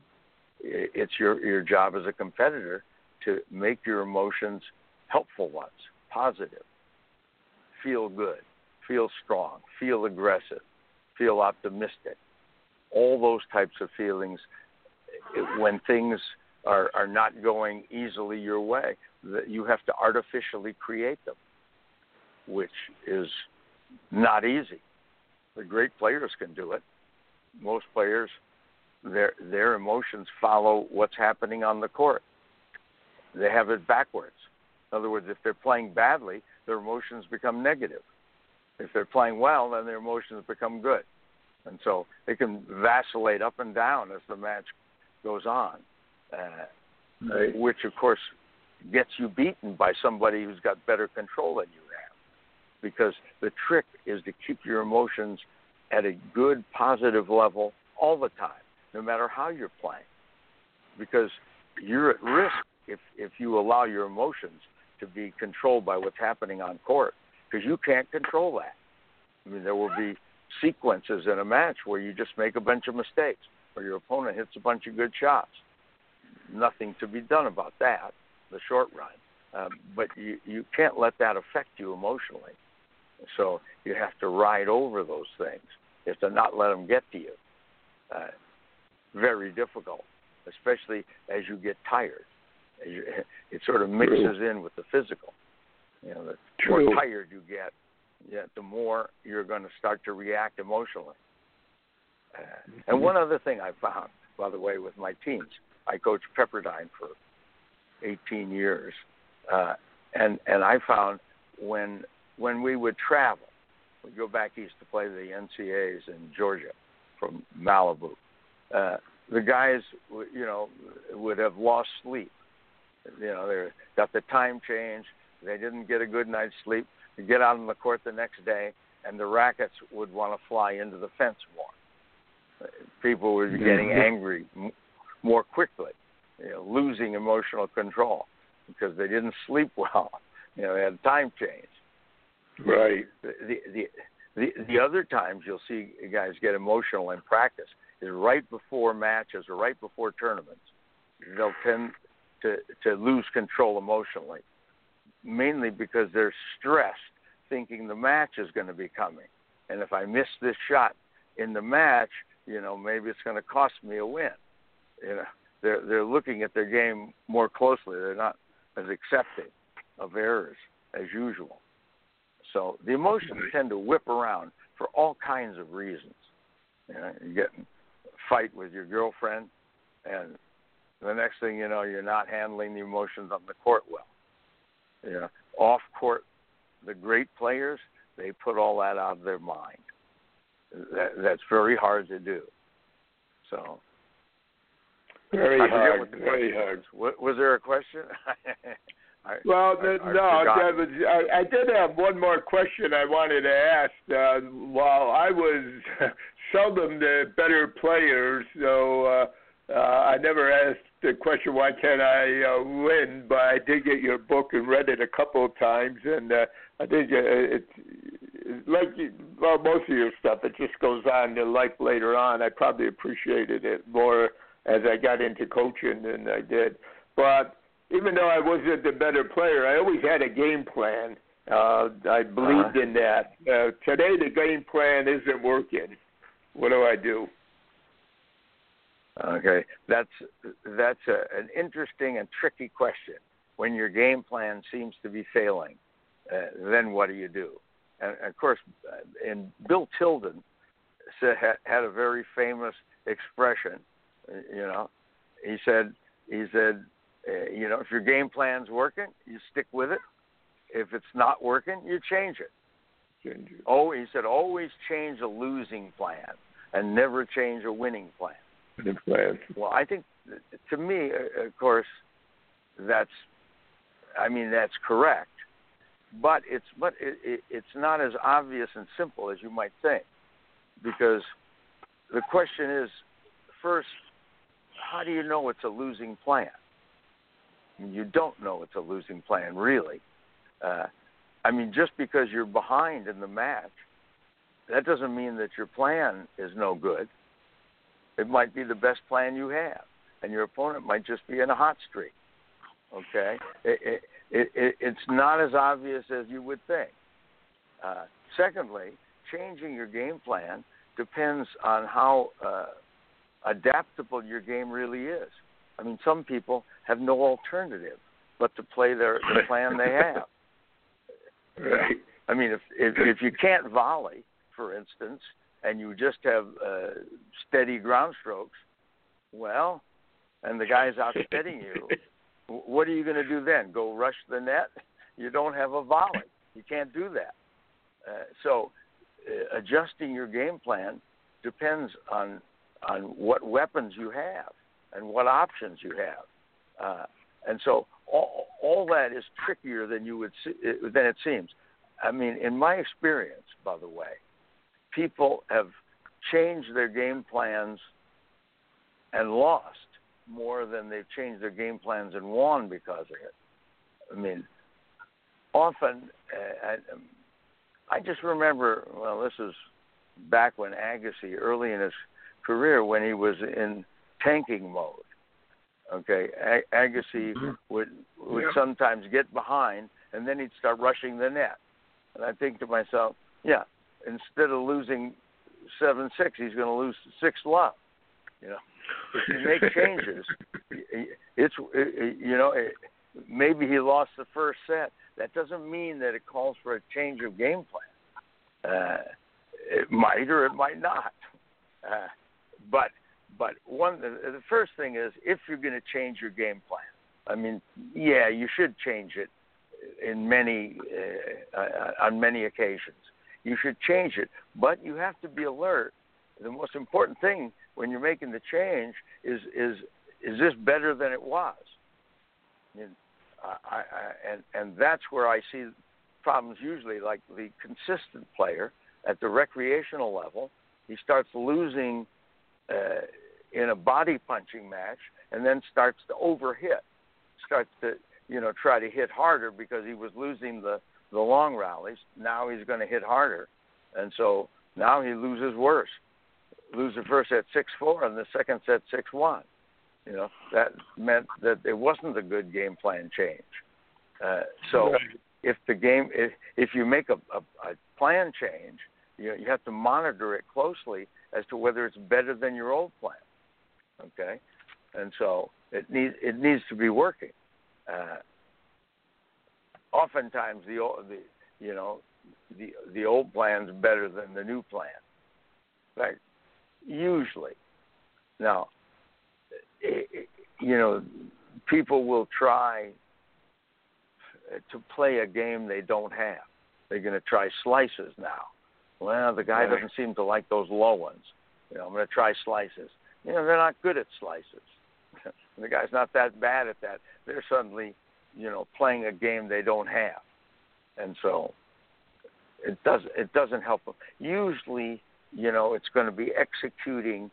it, it's your your job as a competitor to make your emotions helpful ones, positive, feel good feel strong, feel aggressive, feel optimistic. All those types of feelings, when things are are not going easily your way, that you have to artificially create them, which is not easy. The great players can do it. Most players, their their emotions follow what's happening on the court. They have it backwards. In other words, if they're playing badly, their emotions become negative. If they're playing well, then their emotions become good. And so they can vacillate up and down as the match goes on, uh, right. which of course gets you beaten by somebody who's got better control than you have. Because the trick is to keep your emotions at a good, positive level all the time, no matter how you're playing. Because you're at risk if if you allow your emotions to be controlled by what's happening on court, because you can't control that. I mean, there will be sequences in a match where you just make a bunch of mistakes, or your opponent hits a bunch of good shots. Nothing to be done about that, the short run. Um, but you you can't let that affect you emotionally. So you have to ride over those things. You have to not let them get to you. Uh, very difficult, especially as you get tired. You, it sort of mixes in with the physical. You know, the True. more tired you get, yeah, the more you're going to start to react emotionally. Uh, and one other thing I found, by the way, with my teams, I coached Pepperdine for 18 years, uh, and and I found when when we would travel, we'd go back east to play the NCAAs in Georgia from Malibu. Uh, the guys, you know, would have lost sleep. You know, they got the time change. They didn't get a good night's sleep. You get out on the court the next day, and the rackets would want to fly into the fence more. People were getting angry more quickly, you know, losing emotional control because they didn't sleep well. You know, they had time change. Right. The, the the the other times you'll see guys get emotional in practice is right before matches or right before tournaments. They'll tend to to lose control emotionally, mainly because they're stressed, thinking the match is going to be coming, and if I miss this shot in the match, you know maybe it's going to cost me a win. You know they're they're looking at their game more closely. They're not as accepting of errors as usual. So the emotions tend to whip around for all kinds of reasons. You, know, you get in a fight with your girlfriend, and the next thing you know, you're not handling the emotions on the court well. You know, off court, the great players they put all that out of their mind. That, that's very hard to do. So very hard. Very hard. Was, was there a question? I, well, I, no, I, was, I, I did have one more question I wanted to ask. Uh, while I was seldom the better player, so uh, uh, I never asked the question, why can't I uh, win? But I did get your book and read it a couple of times, and uh, I think uh, it, it, like well, most of your stuff, it just goes on to life later on. I probably appreciated it more as I got into coaching than I did. But even though I wasn't the better player, I always had a game plan. Uh, I believed uh in that. Uh, today, the game plan isn't working. What do I do? Okay, that's that's a, an interesting and tricky question. When your game plan seems to be failing, uh, then what do you do? And, of course, and uh, Bill Tilden said, had a very famous expression. Uh, you know, he said he said uh, you know, if your game plan's working, you stick with it. If it's not working, you change it. Change it. Oh, he said, always change a losing plan and never change a winning plan. Winning plan. Well, I think, to me, uh, of course, that's, I mean, that's correct. But it's but it, it, it's not as obvious and simple as you might think, because the question is, first, how do you know it's a losing plan? you don't know it's a losing plan, really. Uh, I mean, just because you're behind in the match, that doesn't mean that your plan is no good. It might be the best plan you have, and your opponent might just be in a hot streak. Okay, it, it, it, it's not as obvious as you would think. Uh, secondly, changing your game plan depends on how uh, adaptable your game really is. I mean, some people have no alternative but to play their the plan they have. Right. I mean, if if, if you can't volley, for instance, and you just have uh, steady ground strokes, well, and the guy's outspitting you, what are you going to do then? Go rush the net? You don't have a volley. You can't do that. Uh, so, uh, adjusting your game plan depends on on what weapons you have and what options you have. Uh, and so all, all that is trickier than you would see, than it seems. I mean, in my experience, by the way, people have changed their game plans and lost more than they've changed their game plans and won because of it. I mean, often, uh, I, I just remember. Well, this is back when Agassi, early in his career, when he was in tanking mode. Okay, A- Agassi mm-hmm. would would yeah. sometimes get behind, and then he'd start rushing the net. And I think to myself, yeah, instead of losing seven six, he's going to lose six love. You know, if you make changes, it's you know it, maybe he lost the first set. That doesn't mean that it calls for a change of game plan. Uh, it might or it might not. Uh, but but one the, the first thing is if you're going to change your game plan. I mean, yeah, you should change it in many uh, uh, on many occasions. You should change it, but you have to be alert. The most important thing when you're making the change is is is this better than it was? Mean, I, I, and and that's where I see problems usually. Like the consistent player at the recreational level, he starts losing uh, in a body punching match, and then starts to overhit, starts to you know try to hit harder because he was losing the the long rallies. Now he's going to hit harder, and so now he loses worse. Lose the first set six four, and the second set six one. You know that meant that it wasn't a good game plan change. Uh, so right. if the game if if you make a, a, a plan change, you you have to monitor it closely as to whether it's better than your old plan. Okay, and so it needs it needs to be working. Uh, oftentimes the old the you know the the old plan's better than the new plan. In fact, usually. Now, it, you know, people will try to play a game they don't have. They're going to try slices now. Well, the guy doesn't seem to like those low ones. You know, I'm going to try slices. You know, they're not good at slices. the guy's not that bad at that. They're suddenly, you know, playing a game they don't have, and so it does it doesn't help them. Usually, you know, it's going to be executing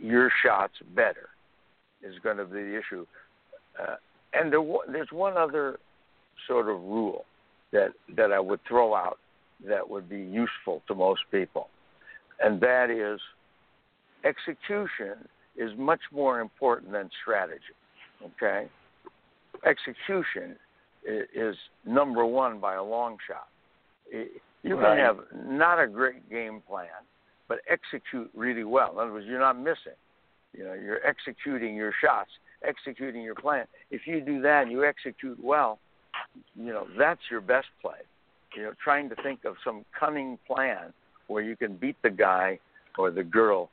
your shots better is going to be the issue. Uh, and there, there's one other sort of rule that that I would throw out that would be useful to most people, and that is execution is much more important than strategy. Okay, execution is number one by a long shot. You can have not a great game plan, but execute really well. In other words, you're not missing. You know, you're executing your shots, executing your plan. If you do that and you execute well, you know that's your best play. You know, trying to think of some cunning plan where you can beat the guy or the girl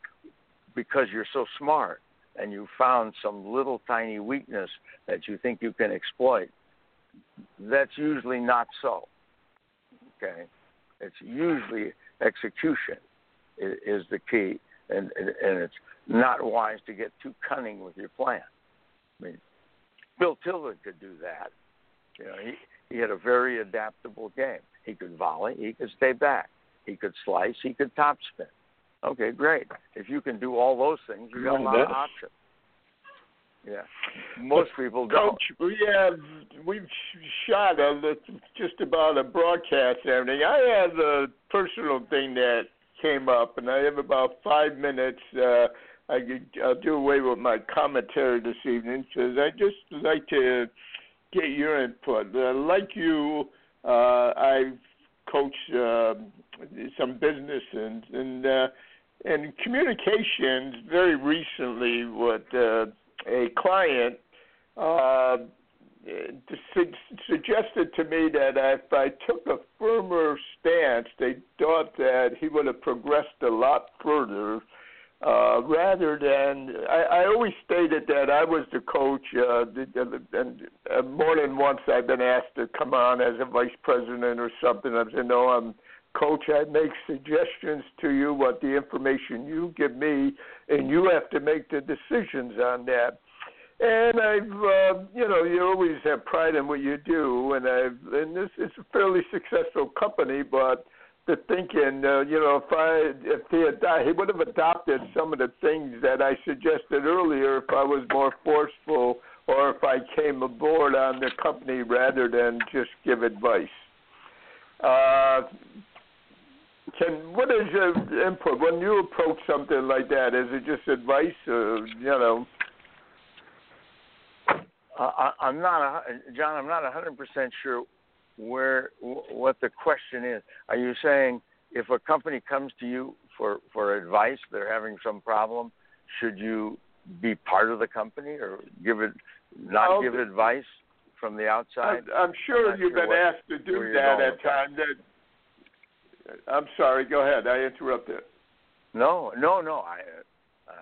because you're so smart and you found some little tiny weakness that you think you can exploit. That's usually not so. Okay, it's usually execution is, the key, and, and and it's not wise to get too cunning with your plan. I mean, Bill Tilden could do that. You know, he he had a very adaptable game. He could volley, he could stay back, he could slice, he could topspin. Okay, great. If you can do all those things, you got a lot of options. Yeah, most people don't. Coach, we have we've shot a, just about a broadcast and everything. I have a personal thing that came up, and I have about five minutes. Uh, I could, I'll do away with my commentary this evening because I just like to get your input. Uh, like you, uh, I've coached uh, some business and and uh, and communications very recently. What uh, a client uh, su- suggested to me that if I took a firmer stance, they thought that he would have progressed a lot further. Uh, rather than, I, I always stated that I was the coach, uh, and uh, more than once I've been asked to come on as a vice president or something. I said, no, I'm coach. I make suggestions to you, what the information you give me, and you have to make the decisions on that. And I've, uh, you know, you always have pride in what you do, and I've, and this is a fairly successful company, but the thinking, uh, you know, if I, if he had, he would have adopted some of the things that I suggested earlier if I was more forceful or if I came aboard on the company rather than just give advice. Uh, can what is your input when you approach something like that? Is it just advice, or you know? Uh, I, am not, a, John. I'm not 100 percent sure where what the question is. Are you saying if a company comes to you for for advice, they're having some problem, should you be part of the company or give it not well, give advice from the outside? I, I'm sure you've sure been what, asked to do that at times. That I'm sorry. Go ahead. I interrupted. No, no, no. I uh,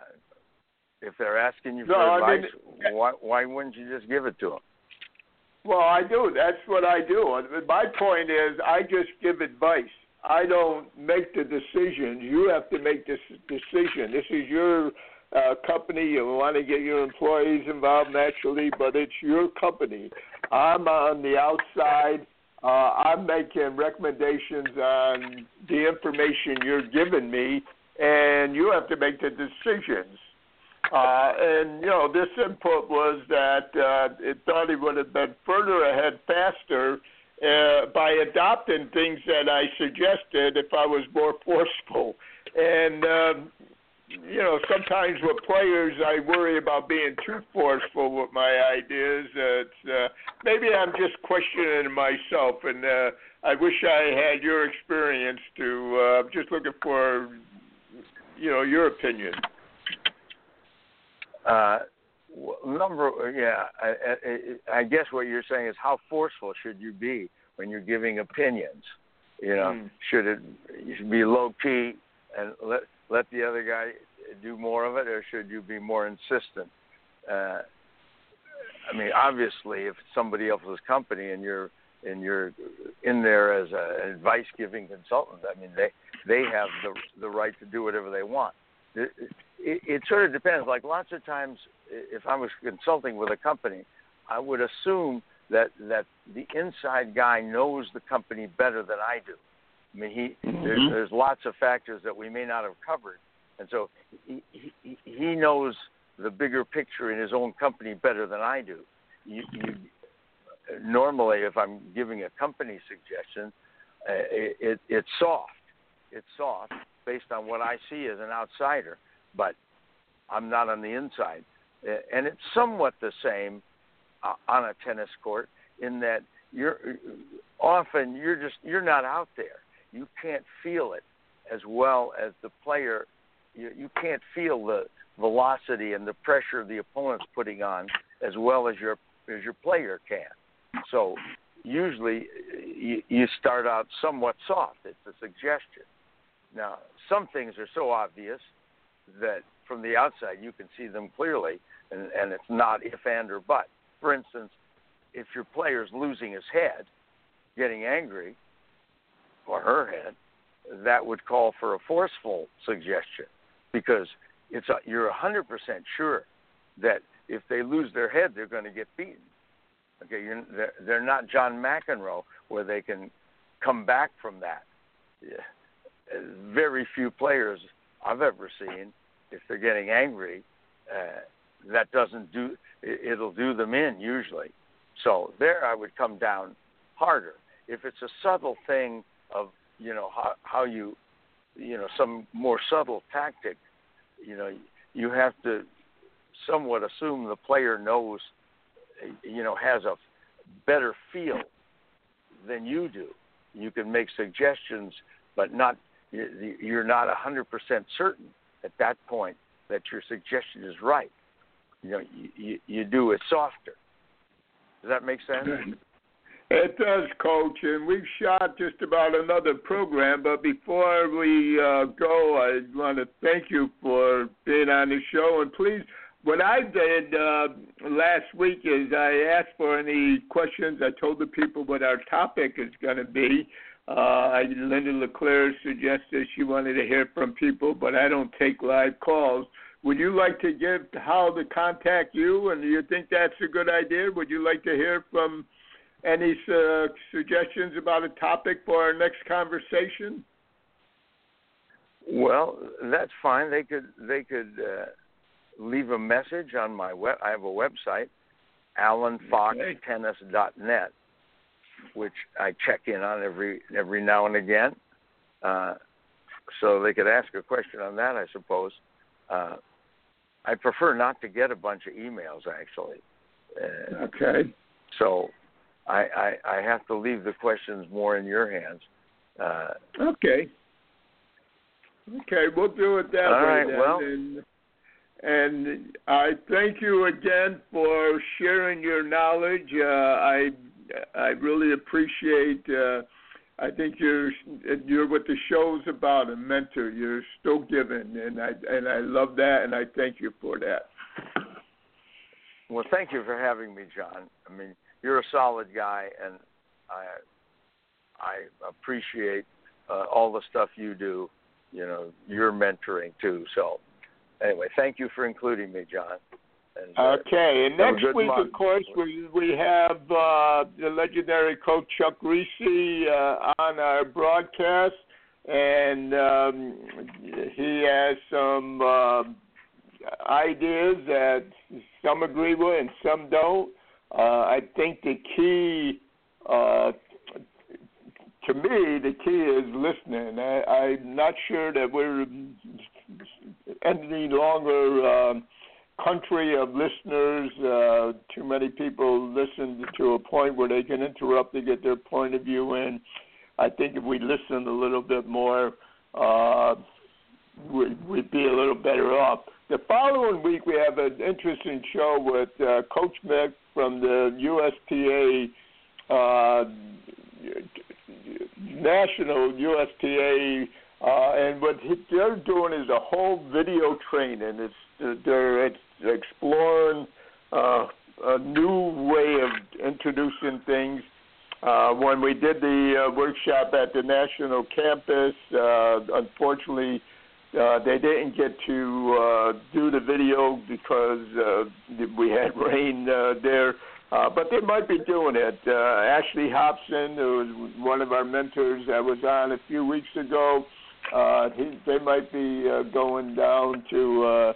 if they're asking you for no, advice, I mean, why why wouldn't you just give it to them? Well, I do. That's what I do. My point is, I just give advice. I don't make the decisions. You have to make this decision. This is your uh, company. You want to get your employees involved naturally, but it's your company. I'm on the outside. Uh, I'm making recommendations on the information you're giving me, and you have to make the decisions. Uh, and you know, this input was that uh, it thought he would have been further ahead faster uh, by adopting things that I suggested if I was more forceful. And um, you know, sometimes with players, I worry about being too forceful with my ideas. Uh, it's, uh, maybe I'm just questioning myself, and uh, I wish I had your experience to. Uh, just looking for, you know, your opinion. Uh, number, yeah, I, I, I guess what you're saying is how forceful should you be when you're giving opinions? You know, mm. should it you should be low key and let let the other guy do more of it, or should you be more insistent? Uh, I mean, obviously, if it's somebody else's company and you're and you're in there as a, an advice giving consultant, I mean, they they have the the right to do whatever they want. It, it, it sort of depends. Like lots of times, if I was consulting with a company, I would assume that that the inside guy knows the company better than I do. I mean, he mm-hmm. there's, there's lots of factors that we may not have covered, and so he, he he knows the bigger picture in his own company better than I do. You, you normally, if I'm giving a company suggestion, uh, it, it, it's soft. It's soft based on what I see as an outsider, but I'm not on the inside, and it's somewhat the same uh, on a tennis court in that you're often you're just you're not out there you can't feel it as well as the player. You, you can't feel the velocity and the pressure the opponent's putting on as well as your as your player can. So usually you, you start out somewhat soft. It's a suggestion. Now some things are so obvious that from the outside you can see them clearly, and, and it's not if and or but. For instance, if your player's losing his head, getting angry, or her head, that would call for a forceful suggestion because it's a, you're 100% sure that if they lose their head, they're going to get beaten. Okay, you're, they're, they're not John McEnroe where they can come back from that. Very few players I've ever seen, if they're getting angry, uh, that doesn't do. It'll do them in usually. So there, I would come down harder. If it's a subtle thing of you know how how you you know some more subtle tactic you know you have to somewhat assume the player knows you know has a better feel than you do you can make suggestions but not you're not a 100% certain at that point that your suggestion is right you know you, you do it softer. Does that make sense? It does, Coach, and we've shot just about another program. But before we uh, go, I want to thank you for being on the show. And please, what I did uh, last week is I asked for any questions. I told the people what our topic is going to be. Uh, Linda LeClaire suggested she wanted to hear from people, but I don't take live calls. Would you like to give how to contact you? And do you think that's a good idea? Would you like to hear from any uh, suggestions about a topic for our next conversation? Well, that's fine. They could they could uh, leave a message on my web. I have a website, AllenFoxTennis.net, which I check in on every every now and again. Uh, so they could ask a question on that, I suppose. Uh, I prefer not to get a bunch of emails, actually. Uh, okay. So I, I, I have to leave the questions more in your hands. Uh, okay. Okay, we'll do it that all way. Right, then. well, and, and I thank you again for sharing your knowledge. Uh, I I really appreciate. Uh, I think you're you're what the show's about, a mentor. You're still giving, and I and I love that, and I thank you for that. Well, thank you for having me, John. I mean, you're a solid guy, and I I appreciate uh, all the stuff you do. You know, your mentoring too. So, anyway, thank you for including me, John. And, uh, okay, and next week, month. of course, we we have uh, the legendary coach Chuck Kriese uh, on our broadcast, and um, he has some uh, ideas that some agree with and some don't. Uh, I think the key, uh, to me, the key is listening. I, I'm not sure that we're any longer. Um, country of listeners. Uh, too many people listen to a point where they can interrupt to get their point of view in. I think if we listen a little bit more, uh, we'd, we'd be a little better off. The following week, we have an interesting show with uh, Coach Mick from the USTA, uh, National USTA, uh, and what they're doing is a whole video training. It's they're exploring uh, a new way of introducing things. Uh, when we did the uh, workshop at the national campus, uh, unfortunately, uh, they didn't get to uh, do the video because uh, we had rain uh, there. Uh, but they might be doing it. Uh, Ashley Hobson, who was one of our mentors that was on a few weeks ago, uh, he, they might be uh, going down to uh,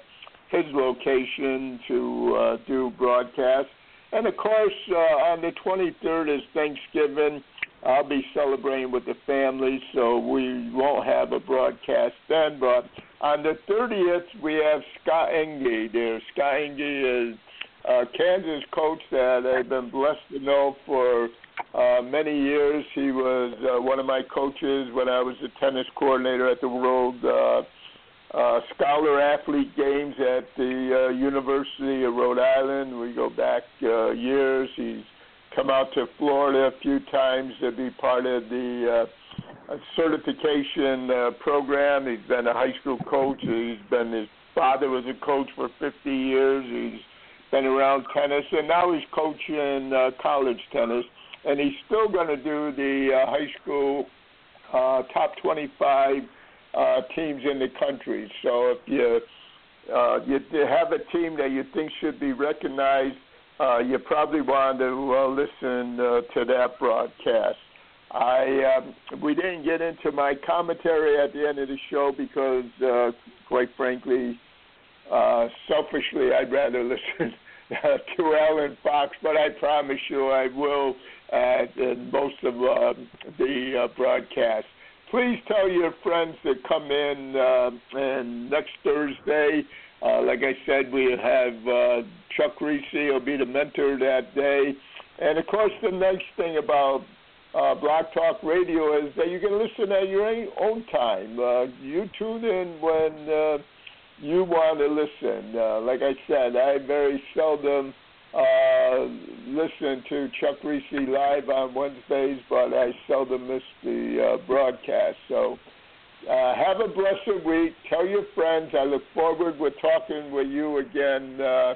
his location to uh, do broadcasts. And of course, uh, on the 23rd is Thanksgiving. I'll be celebrating with the family, so we won't have a broadcast then. But on the 30th, we have Scott Enge there. Scott Enge is a Kansas coach that I've been blessed to know for uh, many years. He was uh, one of my coaches when I was the tennis coordinator at the World uh, uh, Scholar Athlete Games at the uh, University of Rhode Island. We go back uh, years. He's come out to Florida a few times to be part of the uh, certification uh, program. He's been a high school coach. He's been his father was a coach for 50 years. He's been around tennis, and now he's coaching uh, college tennis. And he's still going to do the uh, high school uh, top 25 uh, teams in the country. So if you uh, you have a team that you think should be recognized, uh, you probably want to uh, listen uh, to that broadcast. I um, we didn't get into my commentary at the end of the show because, uh, quite frankly, uh, selfishly, I'd rather listen to Allen Fox, but I promise you I will at uh, most of uh, the uh, broadcast. Please tell your friends to come in uh, and next Thursday. Uh, like I said, we have uh, Chuck Kriese will be the mentor that day. And of course, the nice thing about uh, Blog Talk Radio is that you can listen at your own time. Uh, you tune in when uh, you want to listen. Uh, like I said, I very seldom uh, listen to Chuck Kriese live on Wednesdays, but I seldom miss the uh, broadcast. So uh, have a blessed week. Tell your friends. I look forward to talking with you again uh,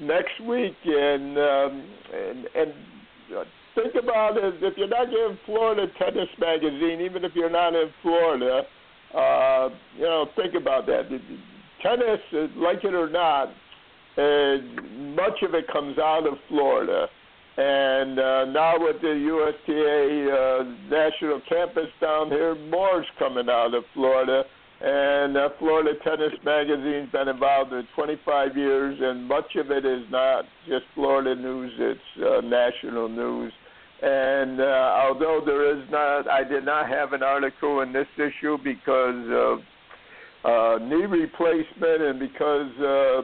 next week. And um, and, and uh, think about it. If you're not getting Florida Tennis Magazine, even if you're not in Florida, uh, you know, think about that. Tennis, like it or not, and much of it comes out of Florida. And uh, now with the USTA uh, national campus down here, more's coming out of Florida. And uh, Florida Tennis Magazine's been involved in 25 years, and much of it is not just Florida news; it's uh, national news. And uh, although there is not, I did not have an article in this issue because of uh, knee replacement and because uh,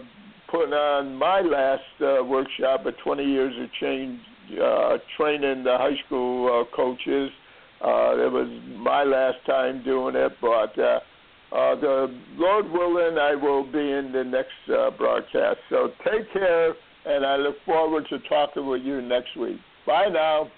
putting on my last uh, workshop of 20 years of change, uh, training the high school uh, coaches. Uh, it was my last time doing it, but uh, uh, the Lord willing, I will be in the next uh, broadcast. So take care, and I look forward to talking with you next week. Bye now.